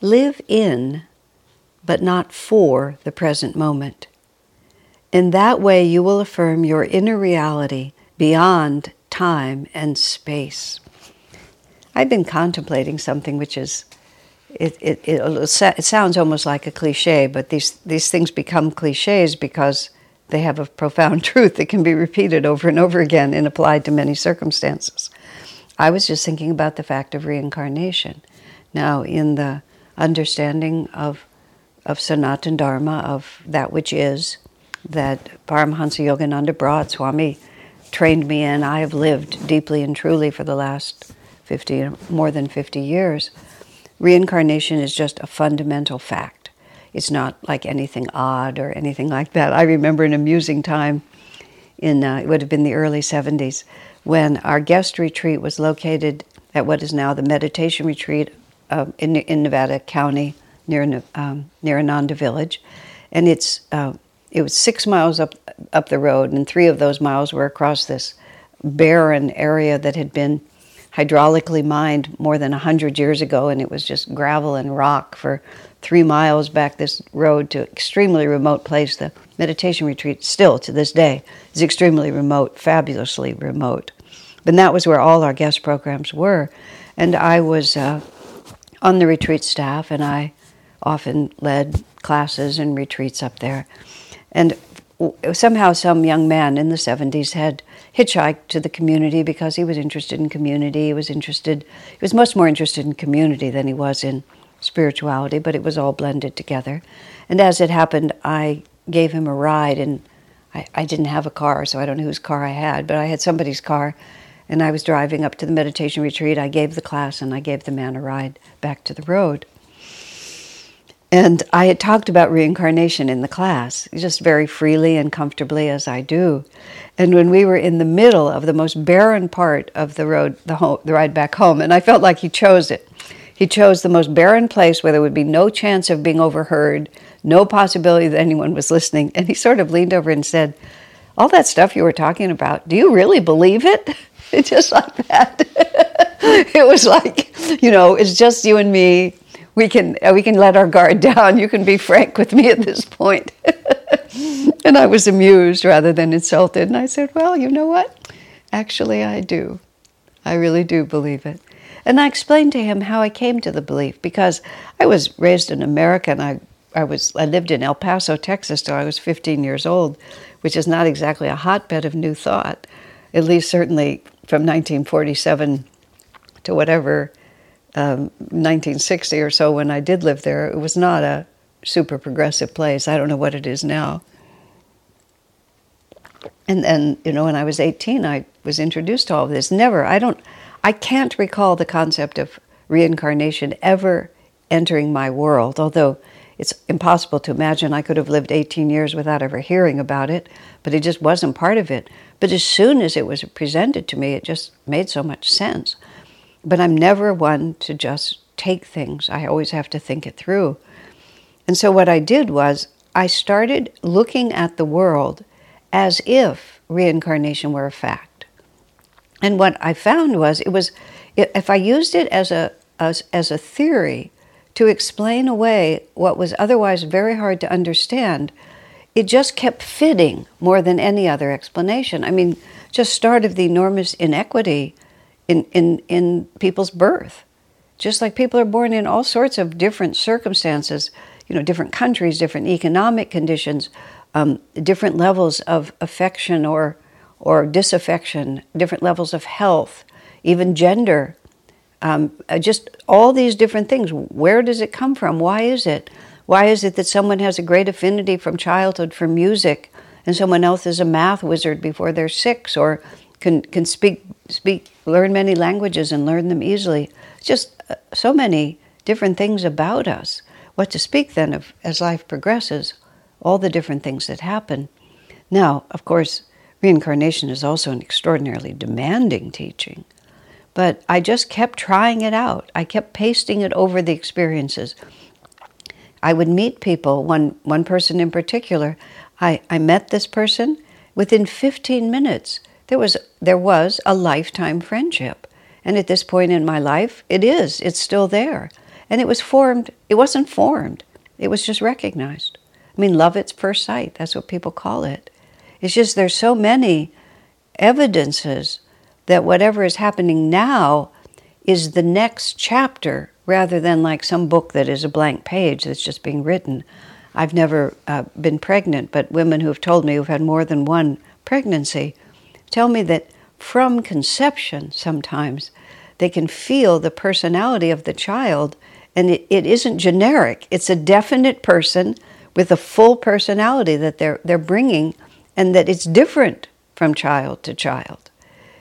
Live in, but not for, the present moment. In that way, you will affirm your inner reality beyond time and space. I've been contemplating something which is, it, it, it, it sounds almost like a cliche, but these, these things become cliches because they have a profound truth that can be repeated over and over again and applied to many circumstances. I was just thinking about the fact of reincarnation. Now, in the understanding of of Sanatan Dharma, of that which is, that Paramahansa Yogananda brought, Swami trained me in. I have lived deeply and truly for the last 50, more than 50 years. Reincarnation is just a fundamental fact. It's not like anything odd or anything like that. I remember an amusing time in, uh, it would have been the early 70s, when our guest retreat was located at what is now the meditation retreat uh, in, in Nevada County near um, near Ananda Village, and it's uh, it was six miles up up the road, and three of those miles were across this barren area that had been hydraulically mined more than a hundred years ago, and it was just gravel and rock for three miles back this road to extremely remote place. The meditation retreat still to this day is extremely remote, fabulously remote. But that was where all our guest programs were, and I was. Uh, on the retreat staff, and I often led classes and retreats up there. And somehow, some young man in the 70s had hitchhiked to the community because he was interested in community. He was interested, he was much more interested in community than he was in spirituality, but it was all blended together. And as it happened, I gave him a ride, and I, I didn't have a car, so I don't know whose car I had, but I had somebody's car and I was driving up to the meditation retreat. I gave the class and I gave the man a ride back to the road. And I had talked about reincarnation in the class, just very freely and comfortably as I do. And when we were in the middle of the most barren part of the road, the, home, the ride back home, and I felt like he chose it. He chose the most barren place where there would be no chance of being overheard, no possibility that anyone was listening. And he sort of leaned over and said, All that stuff you were talking about, do you really believe it? just like that. it was like, you know, it's just you and me. We can uh, we can let our guard down. You can be frank with me at this point. and I was amused rather than insulted. And I said, well, you know what? Actually, I do. I really do believe it. And I explained to him how I came to the belief because I was raised in America and I, I was I lived in El Paso, Texas till I was 15 years old, which is not exactly a hotbed of new thought. At least certainly from 1947 to whatever um, 1960 or so when I did live there, it was not a super progressive place. I don't know what it is now. And then, you know, when I was 18, I was introduced to all of this. Never, I don't, I can't recall the concept of reincarnation ever entering my world, although it's impossible to imagine I could have lived 18 years without ever hearing about it, but it just wasn't part of it. But as soon as it was presented to me, it just made so much sense. But I'm never one to just take things, I always have to think it through. And so what I did was I started looking at the world as if reincarnation were a fact. And what I found was it was if I used it as a as, as a theory to explain away what was otherwise very hard to understand, it just kept fitting more than any other explanation. I mean, just start of the enormous inequity in, in, in people's birth. Just like people are born in all sorts of different circumstances, you know, different countries, different economic conditions, um, different levels of affection or, or disaffection, different levels of health, even gender, um, uh, just all these different things. Where does it come from? Why is it? Why is it that someone has a great affinity from childhood for music and someone else is a math wizard before they're six or can, can speak, speak, learn many languages and learn them easily? Just uh, so many different things about us. What to speak then of as life progresses, all the different things that happen. Now, of course, reincarnation is also an extraordinarily demanding teaching. But I just kept trying it out. I kept pasting it over the experiences. I would meet people, one, one person in particular. I, I met this person. Within 15 minutes, there was, there was a lifetime friendship. And at this point in my life, it is, it's still there. And it was formed, it wasn't formed, it was just recognized. I mean, love at first sight, that's what people call it. It's just there's so many evidences that whatever is happening now is the next chapter rather than like some book that is a blank page that's just being written. I've never uh, been pregnant, but women who have told me who've had more than one pregnancy tell me that from conception sometimes they can feel the personality of the child and it, it isn't generic it's a definite person with a full personality that they're they're bringing and that it's different from child to child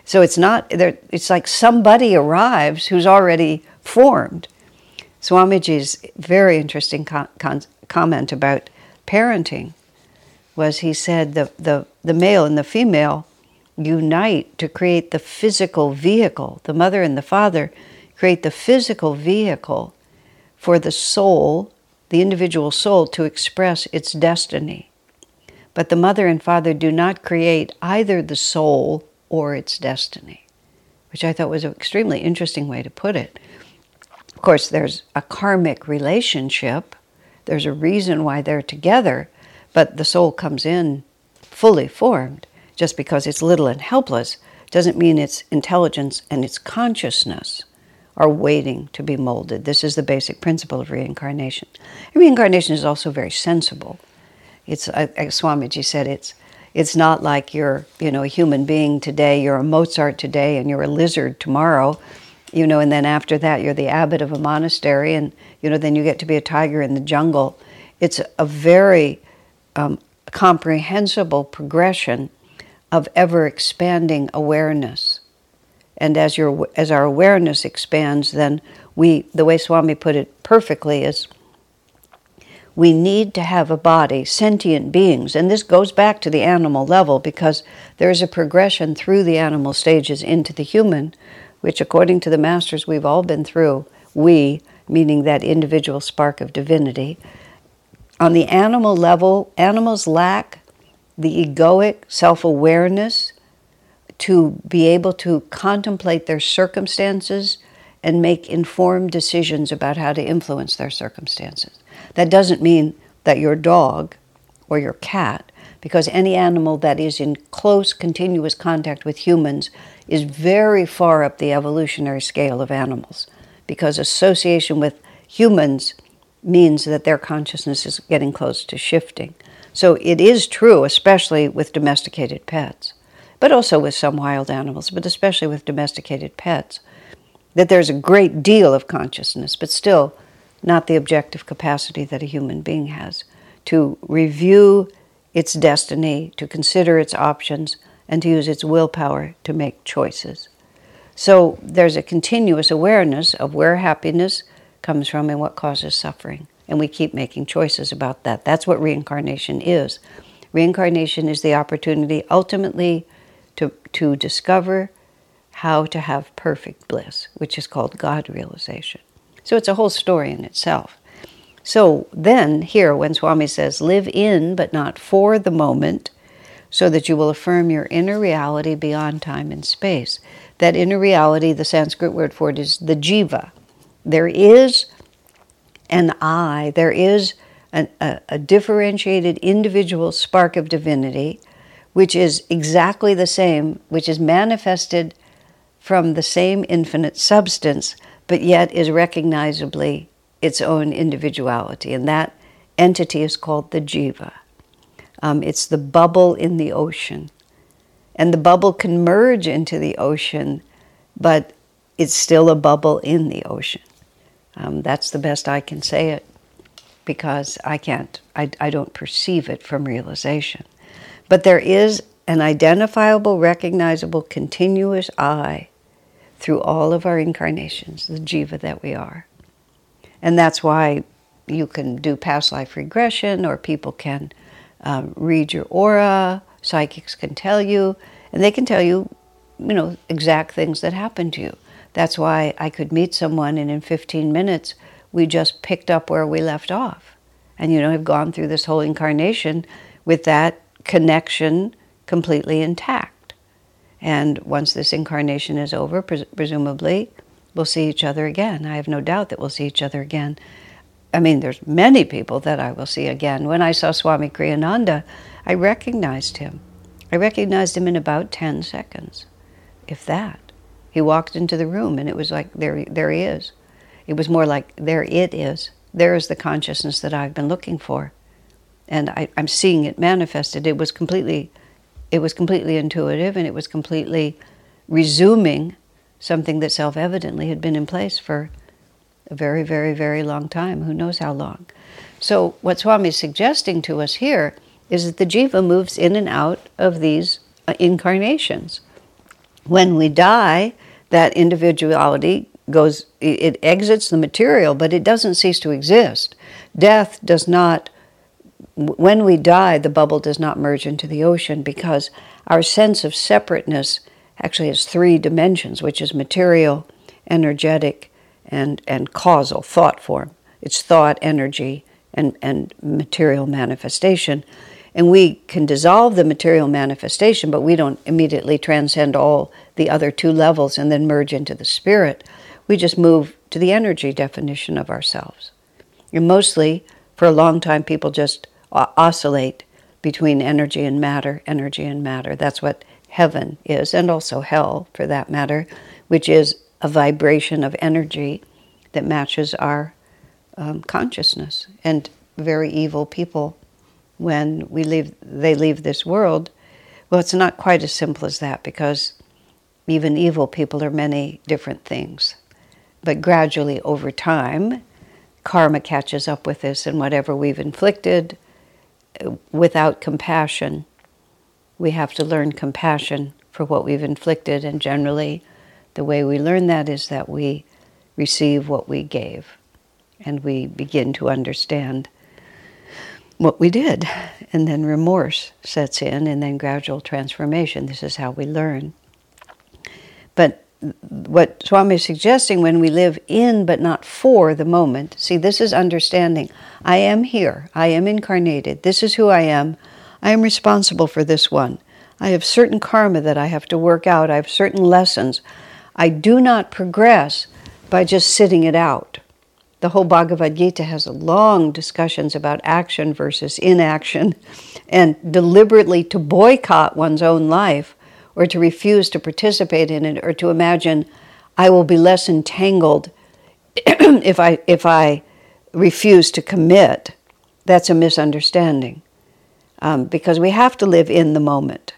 so it's not it's like somebody arrives who's already formed swamiji's very interesting con- con- comment about parenting was he said the, the, the male and the female unite to create the physical vehicle. The mother and the father create the physical vehicle for the soul, the individual soul, to express its destiny. But the mother and father do not create either the soul or its destiny, which I thought was an extremely interesting way to put it. Of course, there's a karmic relationship, there's a reason why they're together, but the soul comes in fully formed just because it's little and helpless doesn't mean its intelligence and its consciousness are waiting to be molded. This is the basic principle of reincarnation. Reincarnation is also very sensible. It's, uh, as Swamiji said, it's, it's not like you're, you know, a human being today, you're a Mozart today, and you're a lizard tomorrow, you know, and then after that you're the abbot of a monastery, and, you know, then you get to be a tiger in the jungle. It's a very um, comprehensible progression of ever expanding awareness. And as your as our awareness expands, then we the way Swami put it perfectly is we need to have a body, sentient beings, and this goes back to the animal level because there's a progression through the animal stages into the human, which according to the masters we've all been through, we, meaning that individual spark of divinity. On the animal level, animals lack the egoic self awareness to be able to contemplate their circumstances and make informed decisions about how to influence their circumstances. That doesn't mean that your dog or your cat, because any animal that is in close, continuous contact with humans is very far up the evolutionary scale of animals, because association with humans means that their consciousness is getting close to shifting. So it is true, especially with domesticated pets, but also with some wild animals, but especially with domesticated pets, that there's a great deal of consciousness, but still not the objective capacity that a human being has to review its destiny, to consider its options, and to use its willpower to make choices. So there's a continuous awareness of where happiness comes from and what causes suffering and we keep making choices about that. That's what reincarnation is. Reincarnation is the opportunity ultimately to, to discover how to have perfect bliss, which is called God realization. So it's a whole story in itself. So then, here, when Swami says, live in but not for the moment, so that you will affirm your inner reality beyond time and space. That inner reality, the Sanskrit word for it is the jiva. There is an I, there is an, a, a differentiated individual spark of divinity, which is exactly the same, which is manifested from the same infinite substance, but yet is recognizably its own individuality. And that entity is called the jiva. Um, it's the bubble in the ocean. And the bubble can merge into the ocean, but it's still a bubble in the ocean. Um, that's the best I can say it because I can't, I, I don't perceive it from realization. But there is an identifiable, recognizable, continuous I through all of our incarnations, the jiva that we are. And that's why you can do past life regression, or people can um, read your aura, psychics can tell you, and they can tell you, you know, exact things that happened to you. That's why I could meet someone, and in 15 minutes, we just picked up where we left off. And, you know, have gone through this whole incarnation with that connection completely intact. And once this incarnation is over, pres- presumably, we'll see each other again. I have no doubt that we'll see each other again. I mean, there's many people that I will see again. When I saw Swami Kriyananda, I recognized him. I recognized him in about 10 seconds, if that. He walked into the room and it was like, there, there he is. It was more like, there it is. There is the consciousness that I've been looking for. And I, I'm seeing it manifested. It was completely it was completely intuitive and it was completely resuming something that self evidently had been in place for a very, very, very long time. Who knows how long? So, what Swami is suggesting to us here is that the jiva moves in and out of these uh, incarnations. When we die, that individuality goes, it exits the material, but it doesn't cease to exist. Death does not when we die, the bubble does not merge into the ocean because our sense of separateness actually has three dimensions, which is material, energetic, and, and causal, thought form. It's thought, energy, and, and material manifestation. And we can dissolve the material manifestation, but we don't immediately transcend all the other two levels and then merge into the spirit. We just move to the energy definition of ourselves. And mostly, for a long time, people just oscillate between energy and matter, energy and matter. That's what heaven is, and also hell for that matter, which is a vibration of energy that matches our um, consciousness. And very evil people, when we leave, they leave this world. Well, it's not quite as simple as that because even evil people are many different things. But gradually, over time, karma catches up with us, and whatever we've inflicted, uh, without compassion. We have to learn compassion for what we've inflicted, and generally, the way we learn that is that we receive what we gave and we begin to understand what we did. And then remorse sets in, and then gradual transformation. This is how we learn. But what Swami is suggesting when we live in but not for the moment, see, this is understanding. I am here, I am incarnated, this is who I am, I am responsible for this one. I have certain karma that I have to work out, I have certain lessons. I do not progress by just sitting it out. The whole Bhagavad Gita has long discussions about action versus inaction, and deliberately to boycott one's own life or to refuse to participate in it or to imagine I will be less entangled if I if I refuse to commit, that's a misunderstanding. Um, because we have to live in the moment.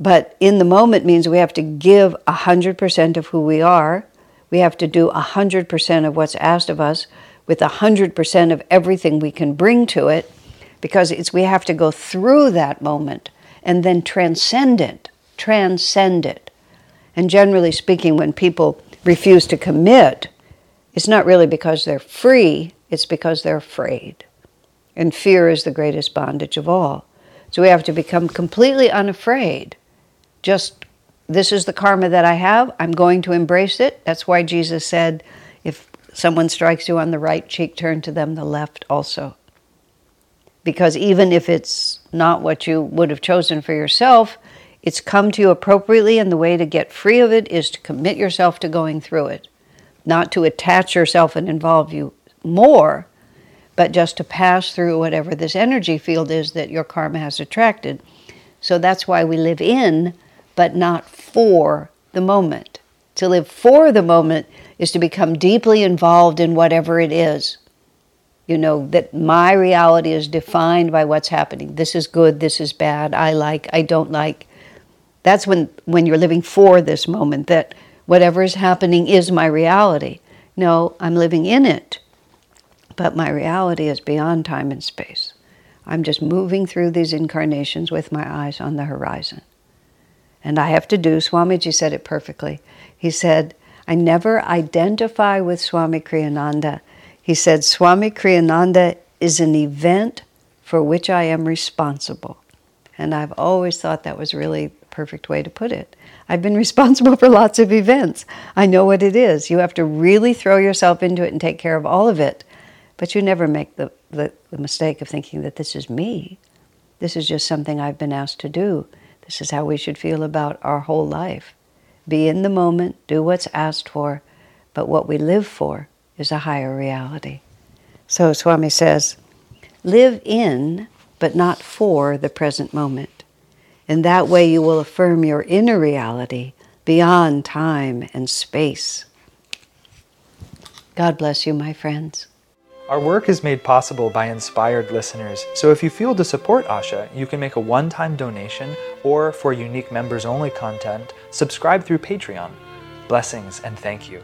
But in the moment means we have to give 100% of who we are. We have to do 100% of what's asked of us with 100% of everything we can bring to it because it's we have to go through that moment and then transcend it transcend it. And generally speaking, when people refuse to commit, it's not really because they're free, it's because they're afraid. And fear is the greatest bondage of all. So we have to become completely unafraid. Just, this is the karma that I have, I'm going to embrace it. That's why Jesus said, if someone strikes you on the right cheek, turn to them the left also. Because even if it's not what you would have chosen for yourself, it's come to you appropriately, and the way to get free of it is to commit yourself to going through it, not to attach yourself and involve you more, but just to pass through whatever this energy field is that your karma has attracted. So that's why we live in, but not for the moment. To live for the moment is to become deeply involved in whatever it is. You know, that my reality is defined by what's happening. This is good, this is bad, I like, I don't like. That's when, when you're living for this moment, that whatever is happening is my reality. No, I'm living in it, but my reality is beyond time and space. I'm just moving through these incarnations with my eyes on the horizon. And I have to do, Swamiji said it perfectly. He said, I never identify with Swami Kriyananda He said, Swami Kriyananda is an event for which I am responsible. And I've always thought that was really perfect way to put it. I've been responsible for lots of events. I know what it is. You have to really throw yourself into it and take care of all of it. But you never make the, the, the mistake of thinking that this is me. This is just something I've been asked to do. This is how we should feel about our whole life. Be in the moment, do what's asked for, but what we live for is a higher reality. So Swami says, live in, but not for, the present moment. In that way, you will affirm your inner reality beyond time and space. God bless you, my friends. Our work is made possible by inspired listeners, so if you feel to support Asha, you can make a one time donation or, for unique members only content, subscribe through Patreon. Blessings and thank you.